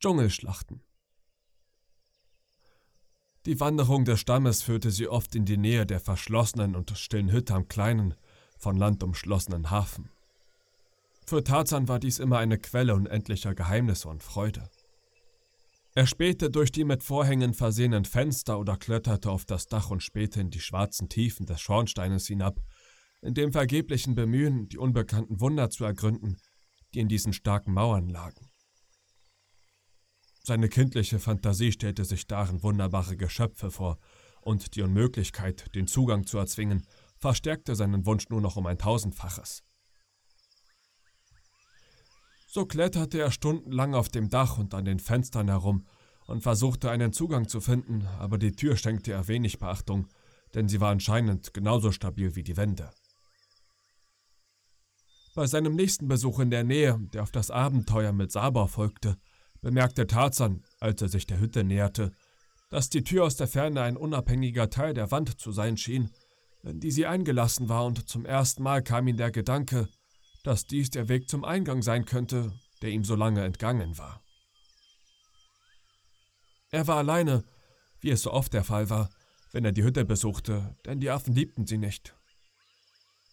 Dschungelschlachten. Die Wanderung des Stammes führte sie oft in die Nähe der verschlossenen und stillen Hütte am kleinen, von Land umschlossenen Hafen. Für Tarzan war dies immer eine Quelle unendlicher Geheimnisse und Freude. Er spähte durch die mit Vorhängen versehenen Fenster oder kletterte auf das Dach und spähte in die schwarzen Tiefen des Schornsteines hinab, in dem vergeblichen Bemühen, die unbekannten Wunder zu ergründen, die in diesen starken Mauern lagen. Seine kindliche Fantasie stellte sich darin wunderbare Geschöpfe vor, und die Unmöglichkeit, den Zugang zu erzwingen, verstärkte seinen Wunsch nur noch um ein tausendfaches. So kletterte er stundenlang auf dem Dach und an den Fenstern herum und versuchte einen Zugang zu finden, aber die Tür schenkte er wenig Beachtung, denn sie war anscheinend genauso stabil wie die Wände. Bei seinem nächsten Besuch in der Nähe, der auf das Abenteuer mit Sabor folgte, bemerkte Tarzan, als er sich der Hütte näherte, dass die Tür aus der Ferne ein unabhängiger Teil der Wand zu sein schien, in die sie eingelassen war, und zum ersten Mal kam ihm der Gedanke, dass dies der Weg zum Eingang sein könnte, der ihm so lange entgangen war. Er war alleine, wie es so oft der Fall war, wenn er die Hütte besuchte, denn die Affen liebten sie nicht.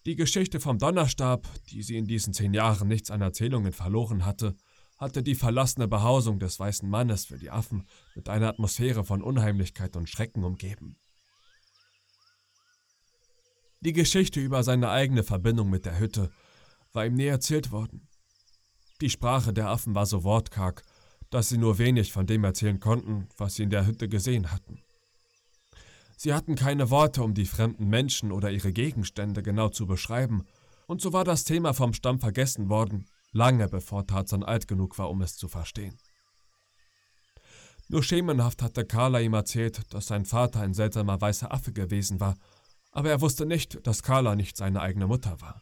Die Geschichte vom Donnerstab, die sie in diesen zehn Jahren nichts an Erzählungen verloren hatte, hatte die verlassene Behausung des weißen Mannes für die Affen mit einer Atmosphäre von Unheimlichkeit und Schrecken umgeben. Die Geschichte über seine eigene Verbindung mit der Hütte war ihm nie erzählt worden. Die Sprache der Affen war so wortkarg, dass sie nur wenig von dem erzählen konnten, was sie in der Hütte gesehen hatten. Sie hatten keine Worte, um die fremden Menschen oder ihre Gegenstände genau zu beschreiben, und so war das Thema vom Stamm vergessen worden lange bevor Tarzan alt genug war, um es zu verstehen. Nur schemenhaft hatte Carla ihm erzählt, dass sein Vater ein seltsamer weißer Affe gewesen war, aber er wusste nicht, dass Carla nicht seine eigene Mutter war.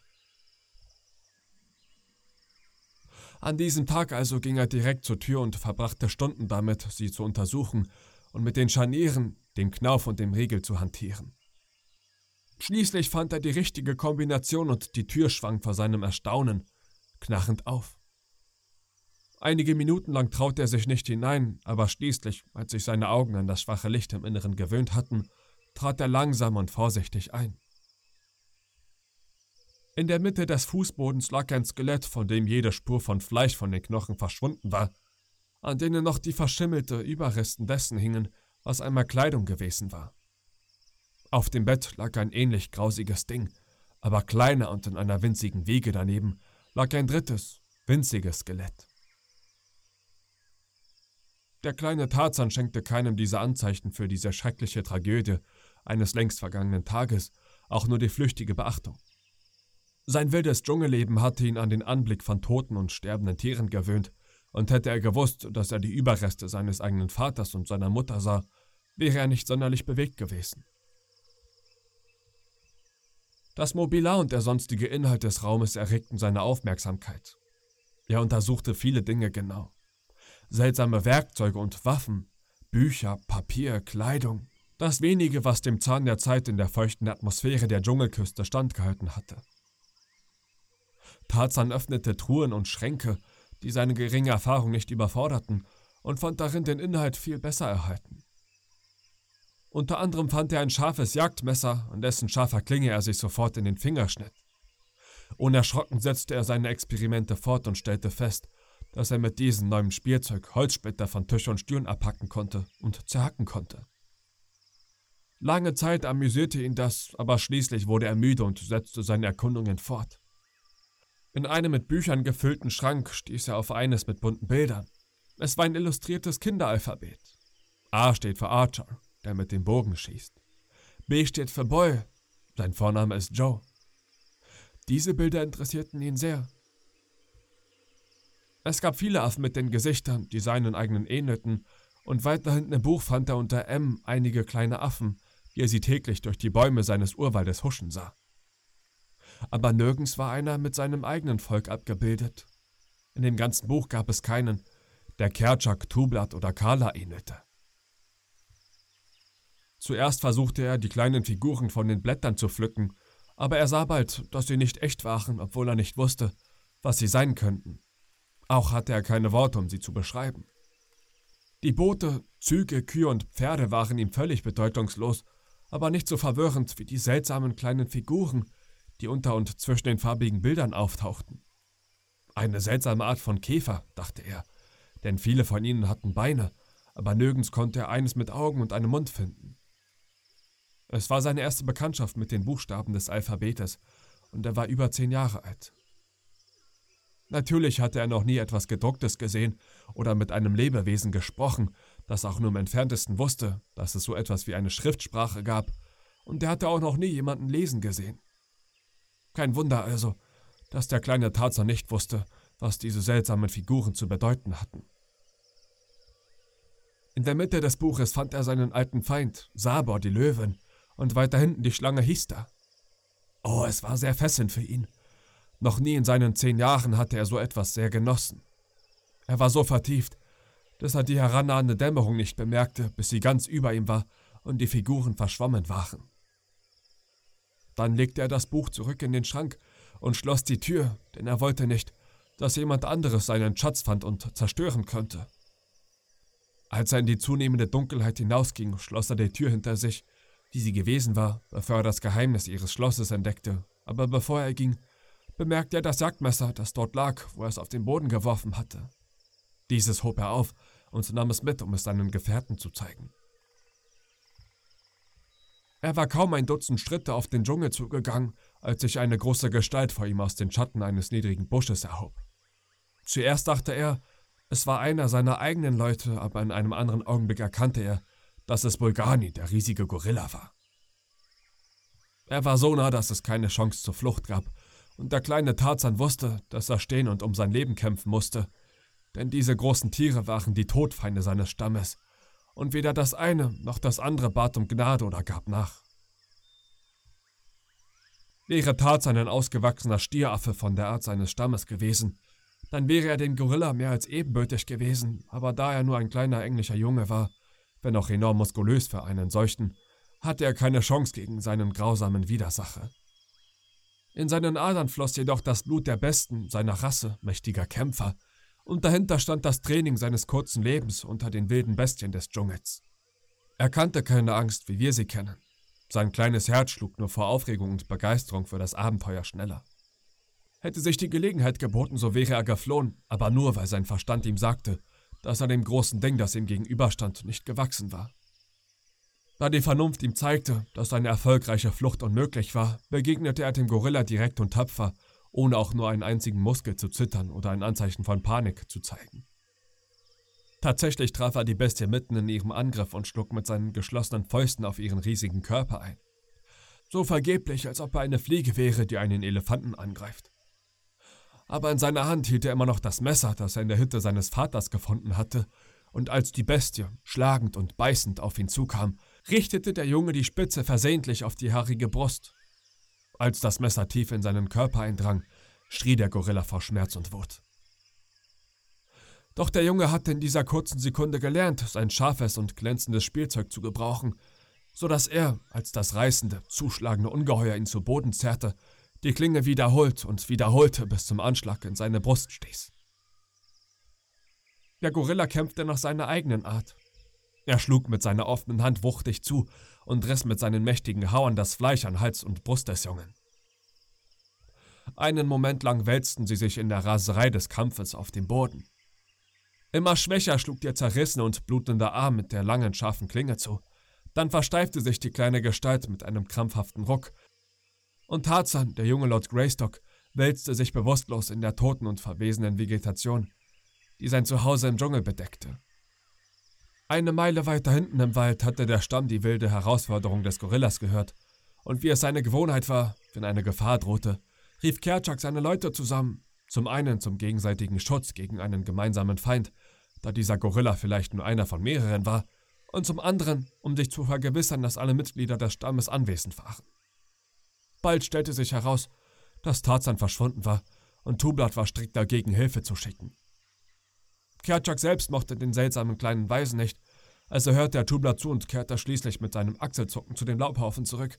An diesem Tag also ging er direkt zur Tür und verbrachte Stunden damit, sie zu untersuchen und mit den Scharnieren, dem Knauf und dem Riegel zu hantieren. Schließlich fand er die richtige Kombination und die Tür schwang vor seinem Erstaunen knarrend auf. Einige Minuten lang traute er sich nicht hinein, aber schließlich, als sich seine Augen an das schwache Licht im Inneren gewöhnt hatten, trat er langsam und vorsichtig ein. In der Mitte des Fußbodens lag ein Skelett, von dem jede Spur von Fleisch von den Knochen verschwunden war, an denen noch die verschimmelte Überresten dessen hingen, was einmal Kleidung gewesen war. Auf dem Bett lag ein ähnlich grausiges Ding, aber kleiner und in einer winzigen Wiege daneben, lag ein drittes, winziges Skelett. Der kleine Tarzan schenkte keinem dieser Anzeichen für diese schreckliche Tragödie eines längst vergangenen Tages auch nur die flüchtige Beachtung. Sein wildes Dschungelleben hatte ihn an den Anblick von toten und sterbenden Tieren gewöhnt, und hätte er gewusst, dass er die Überreste seines eigenen Vaters und seiner Mutter sah, wäre er nicht sonderlich bewegt gewesen. Das Mobiliar und der sonstige Inhalt des Raumes erregten seine Aufmerksamkeit. Er untersuchte viele Dinge genau. Seltsame Werkzeuge und Waffen, Bücher, Papier, Kleidung, das wenige, was dem Zahn der Zeit in der feuchten Atmosphäre der Dschungelküste standgehalten hatte. Tarzan öffnete Truhen und Schränke, die seine geringe Erfahrung nicht überforderten, und fand darin den Inhalt viel besser erhalten. Unter anderem fand er ein scharfes Jagdmesser, an dessen scharfer Klinge er sich sofort in den Finger schnitt. Unerschrocken setzte er seine Experimente fort und stellte fest, dass er mit diesem neuen Spielzeug Holzsplitter von Tisch und Stühlen abhacken konnte und zerhacken konnte. Lange Zeit amüsierte ihn das, aber schließlich wurde er müde und setzte seine Erkundungen fort. In einem mit Büchern gefüllten Schrank stieß er auf eines mit bunten Bildern. Es war ein illustriertes Kinderalphabet. A steht für Archer, der mit dem Bogen schießt. B steht für Boy. Sein Vorname ist Joe. Diese Bilder interessierten ihn sehr. Es gab viele Affen mit den Gesichtern, die seinen eigenen ähnelten, und weiter hinten im Buch fand er unter M einige kleine Affen, wie er sie täglich durch die Bäume seines Urwaldes huschen sah. Aber nirgends war einer mit seinem eigenen Volk abgebildet. In dem ganzen Buch gab es keinen, der Kerchak, Tublat oder Kala ähnelte. Zuerst versuchte er, die kleinen Figuren von den Blättern zu pflücken, aber er sah bald, dass sie nicht echt waren, obwohl er nicht wusste, was sie sein könnten. Auch hatte er keine Worte, um sie zu beschreiben. Die Boote, Züge, Kühe und Pferde waren ihm völlig bedeutungslos, aber nicht so verwirrend wie die seltsamen kleinen Figuren, die unter und zwischen den farbigen Bildern auftauchten. Eine seltsame Art von Käfer, dachte er, denn viele von ihnen hatten Beine, aber nirgends konnte er eines mit Augen und einem Mund finden. Es war seine erste Bekanntschaft mit den Buchstaben des Alphabetes, und er war über zehn Jahre alt. Natürlich hatte er noch nie etwas Gedrucktes gesehen oder mit einem Lebewesen gesprochen, das auch nur im entferntesten wusste, dass es so etwas wie eine Schriftsprache gab, und er hatte auch noch nie jemanden lesen gesehen. Kein Wunder also, dass der kleine Tarzan nicht wusste, was diese seltsamen Figuren zu bedeuten hatten. In der Mitte des Buches fand er seinen alten Feind, Sabor die Löwen, und weiter hinten die Schlange Hista. Oh, es war sehr fesselnd für ihn. Noch nie in seinen zehn Jahren hatte er so etwas sehr genossen. Er war so vertieft, dass er die herannahende Dämmerung nicht bemerkte, bis sie ganz über ihm war und die Figuren verschwommen waren. Dann legte er das Buch zurück in den Schrank und schloss die Tür, denn er wollte nicht, dass jemand anderes seinen Schatz fand und zerstören könnte. Als er in die zunehmende Dunkelheit hinausging, schloss er die Tür hinter sich, wie sie gewesen war, bevor er das Geheimnis ihres Schlosses entdeckte. Aber bevor er ging, bemerkte er das Jagdmesser, das dort lag, wo er es auf den Boden geworfen hatte. Dieses hob er auf und nahm es mit, um es seinen Gefährten zu zeigen. Er war kaum ein Dutzend Schritte auf den Dschungel zugegangen, als sich eine große Gestalt vor ihm aus den Schatten eines niedrigen Busches erhob. Zuerst dachte er, es war einer seiner eigenen Leute, aber in einem anderen Augenblick erkannte er, dass es Bulgani, der riesige Gorilla, war. Er war so nah, dass es keine Chance zur Flucht gab, und der kleine Tarzan wusste, dass er stehen und um sein Leben kämpfen musste, denn diese großen Tiere waren die Todfeinde seines Stammes, und weder das eine noch das andere bat um Gnade oder gab nach. Wäre Tarzan ein ausgewachsener Stieraffe von der Art seines Stammes gewesen, dann wäre er dem Gorilla mehr als ebenbürtig gewesen, aber da er nur ein kleiner englischer Junge war, wenn auch enorm muskulös für einen solchen, hatte er keine Chance gegen seinen grausamen Widersacher. In seinen Adern floss jedoch das Blut der Besten, seiner Rasse, mächtiger Kämpfer, und dahinter stand das Training seines kurzen Lebens unter den wilden Bestien des Dschungels. Er kannte keine Angst, wie wir sie kennen. Sein kleines Herz schlug nur vor Aufregung und Begeisterung für das Abenteuer schneller. Hätte sich die Gelegenheit geboten, so wäre er geflohen, aber nur, weil sein Verstand ihm sagte, dass er dem großen Ding, das ihm gegenüberstand, nicht gewachsen war. Da die Vernunft ihm zeigte, dass eine erfolgreiche Flucht unmöglich war, begegnete er dem Gorilla direkt und tapfer ohne auch nur einen einzigen Muskel zu zittern oder ein Anzeichen von Panik zu zeigen. Tatsächlich traf er die Bestie mitten in ihrem Angriff und schlug mit seinen geschlossenen Fäusten auf ihren riesigen Körper ein. So vergeblich, als ob er eine Fliege wäre, die einen Elefanten angreift. Aber in seiner Hand hielt er immer noch das Messer, das er in der Hütte seines Vaters gefunden hatte, und als die Bestie, schlagend und beißend, auf ihn zukam, richtete der Junge die Spitze versehentlich auf die haarige Brust. Als das Messer tief in seinen Körper eindrang, schrie der Gorilla vor Schmerz und Wut. Doch der Junge hatte in dieser kurzen Sekunde gelernt, sein scharfes und glänzendes Spielzeug zu gebrauchen, so dass er, als das reißende, zuschlagende Ungeheuer ihn zu Boden zerrte, die Klinge wiederholt und wiederholte bis zum Anschlag in seine Brust stieß. Der Gorilla kämpfte nach seiner eigenen Art. Er schlug mit seiner offenen Hand wuchtig zu und riss mit seinen mächtigen Hauern das Fleisch an Hals und Brust des Jungen. Einen Moment lang wälzten sie sich in der Raserei des Kampfes auf dem Boden. Immer schwächer schlug der zerrissene und blutende Arm mit der langen, scharfen Klinge zu. Dann versteifte sich die kleine Gestalt mit einem krampfhaften Ruck. Und Tarzan, der junge Lord Greystock, wälzte sich bewusstlos in der toten und verwesenen Vegetation, die sein Zuhause im Dschungel bedeckte. Eine Meile weiter hinten im Wald hatte der Stamm die wilde Herausforderung des Gorillas gehört, und wie es seine Gewohnheit war, wenn eine Gefahr drohte, rief Kerchak seine Leute zusammen, zum einen zum gegenseitigen Schutz gegen einen gemeinsamen Feind, da dieser Gorilla vielleicht nur einer von mehreren war, und zum anderen, um sich zu vergewissern, dass alle Mitglieder des Stammes anwesend waren. Bald stellte sich heraus, dass Tarzan verschwunden war, und Tublat war strikt dagegen, Hilfe zu schicken. Kerchak selbst mochte den seltsamen kleinen Weisen nicht, also hörte er Tublat zu und kehrte schließlich mit seinem Achselzucken zu dem Laubhaufen zurück,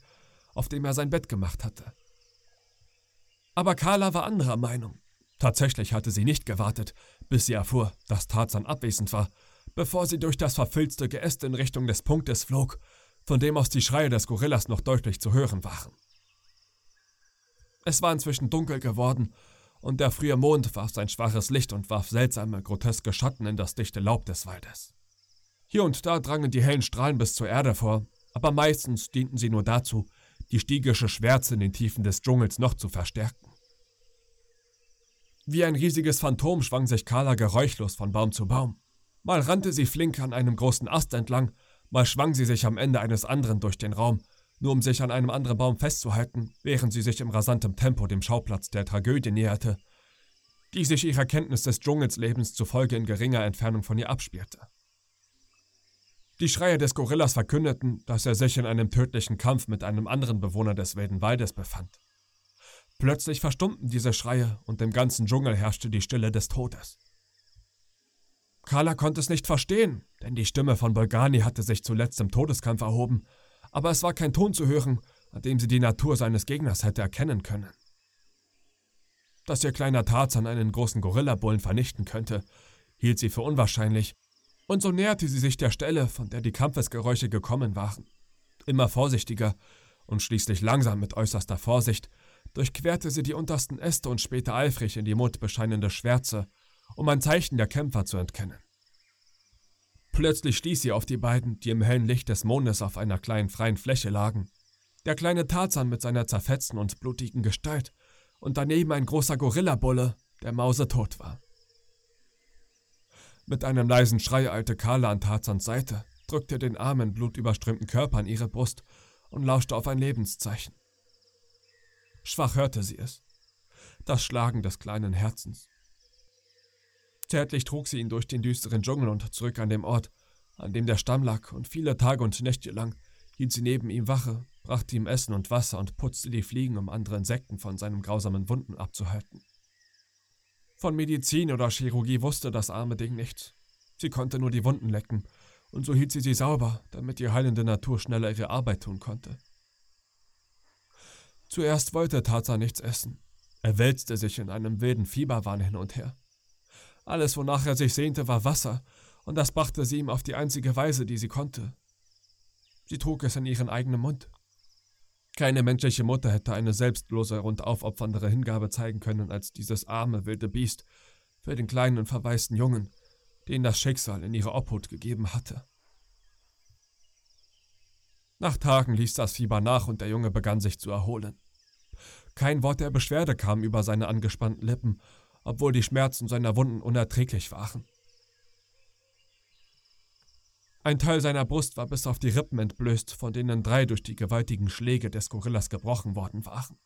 auf dem er sein Bett gemacht hatte. Aber Carla war anderer Meinung. Tatsächlich hatte sie nicht gewartet, bis sie erfuhr, dass Tarzan abwesend war, bevor sie durch das verfilzte Geäst in Richtung des Punktes flog, von dem aus die Schreie des Gorillas noch deutlich zu hören waren. Es war inzwischen dunkel geworden, und der frühe Mond warf sein schwaches Licht und warf seltsame, groteske Schatten in das dichte Laub des Waldes. Hier und da drangen die hellen Strahlen bis zur Erde vor, aber meistens dienten sie nur dazu, die stiegische Schwärze in den Tiefen des Dschungels noch zu verstärken. Wie ein riesiges Phantom schwang sich Carla geräuschlos von Baum zu Baum. Mal rannte sie flink an einem großen Ast entlang, mal schwang sie sich am Ende eines anderen durch den Raum, nur um sich an einem anderen Baum festzuhalten, während sie sich im rasantem Tempo dem Schauplatz der Tragödie näherte, die sich ihrer Kenntnis des Dschungelslebens zufolge in geringer Entfernung von ihr abspielte. Die Schreie des Gorillas verkündeten, dass er sich in einem tödlichen Kampf mit einem anderen Bewohner des wilden Waldes befand. Plötzlich verstummten diese Schreie und im ganzen Dschungel herrschte die Stille des Todes. Carla konnte es nicht verstehen, denn die Stimme von Bolgani hatte sich zuletzt im Todeskampf erhoben, aber es war kein Ton zu hören, an dem sie die Natur seines Gegners hätte erkennen können. Dass ihr kleiner Tarzan einen großen Gorillabullen vernichten könnte, hielt sie für unwahrscheinlich, und so näherte sie sich der Stelle, von der die Kampfesgeräusche gekommen waren. Immer vorsichtiger und schließlich langsam mit äußerster Vorsicht durchquerte sie die untersten Äste und spähte eifrig in die mondbescheinende Schwärze, um ein Zeichen der Kämpfer zu entkennen. Plötzlich stieß sie auf die beiden, die im hellen Licht des Mondes auf einer kleinen freien Fläche lagen. Der kleine Tarzan mit seiner zerfetzten und blutigen Gestalt und daneben ein großer Gorillabulle, der mausetot war. Mit einem leisen Schrei eilte Carla an Tarzans Seite, drückte den armen, blutüberströmten Körper an ihre Brust und lauschte auf ein Lebenszeichen. Schwach hörte sie es. Das Schlagen des kleinen Herzens. Zärtlich trug sie ihn durch den düsteren Dschungel und zurück an dem Ort, an dem der Stamm lag, und viele Tage und Nächte lang hielt sie neben ihm Wache, brachte ihm Essen und Wasser und putzte die Fliegen, um andere Insekten von seinen grausamen Wunden abzuhalten. Von Medizin oder Chirurgie wusste das arme Ding nichts. Sie konnte nur die Wunden lecken, und so hielt sie sie sauber, damit die heilende Natur schneller ihre Arbeit tun konnte. Zuerst wollte Tarzan nichts essen. Er wälzte sich in einem wilden Fieberwahn hin und her. Alles, wonach er sich sehnte, war Wasser, und das brachte sie ihm auf die einzige Weise, die sie konnte. Sie trug es in ihren eigenen Mund. Keine menschliche Mutter hätte eine selbstlose und aufopferndere Hingabe zeigen können als dieses arme, wilde Biest für den kleinen und verwaisten Jungen, den das Schicksal in ihre Obhut gegeben hatte. Nach Tagen ließ das Fieber nach und der Junge begann sich zu erholen. Kein Wort der Beschwerde kam über seine angespannten Lippen, obwohl die Schmerzen seiner Wunden unerträglich waren. Ein Teil seiner Brust war bis auf die Rippen entblößt, von denen drei durch die gewaltigen Schläge des Gorillas gebrochen worden waren.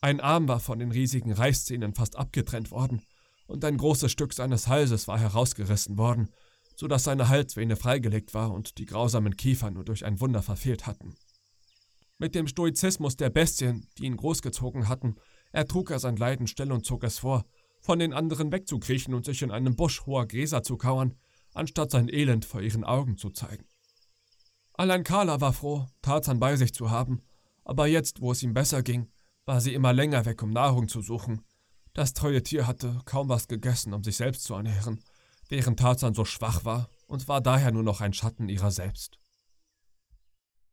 Ein Arm war von den riesigen Reißzähnen fast abgetrennt worden, und ein großes Stück seines Halses war herausgerissen worden, so dass seine Halsvene freigelegt war und die grausamen Kiefer nur durch ein Wunder verfehlt hatten. Mit dem Stoizismus der Bestien, die ihn großgezogen hatten, ertrug er sein Leiden still und zog es vor, von den anderen wegzukriechen und sich in einem Busch hoher Gräser zu kauern, anstatt sein Elend vor ihren Augen zu zeigen. Allein Carla war froh, Tarzan bei sich zu haben, aber jetzt, wo es ihm besser ging, war sie immer länger weg, um Nahrung zu suchen. Das treue Tier hatte kaum was gegessen, um sich selbst zu ernähren, während Tarzan so schwach war und war daher nur noch ein Schatten ihrer selbst.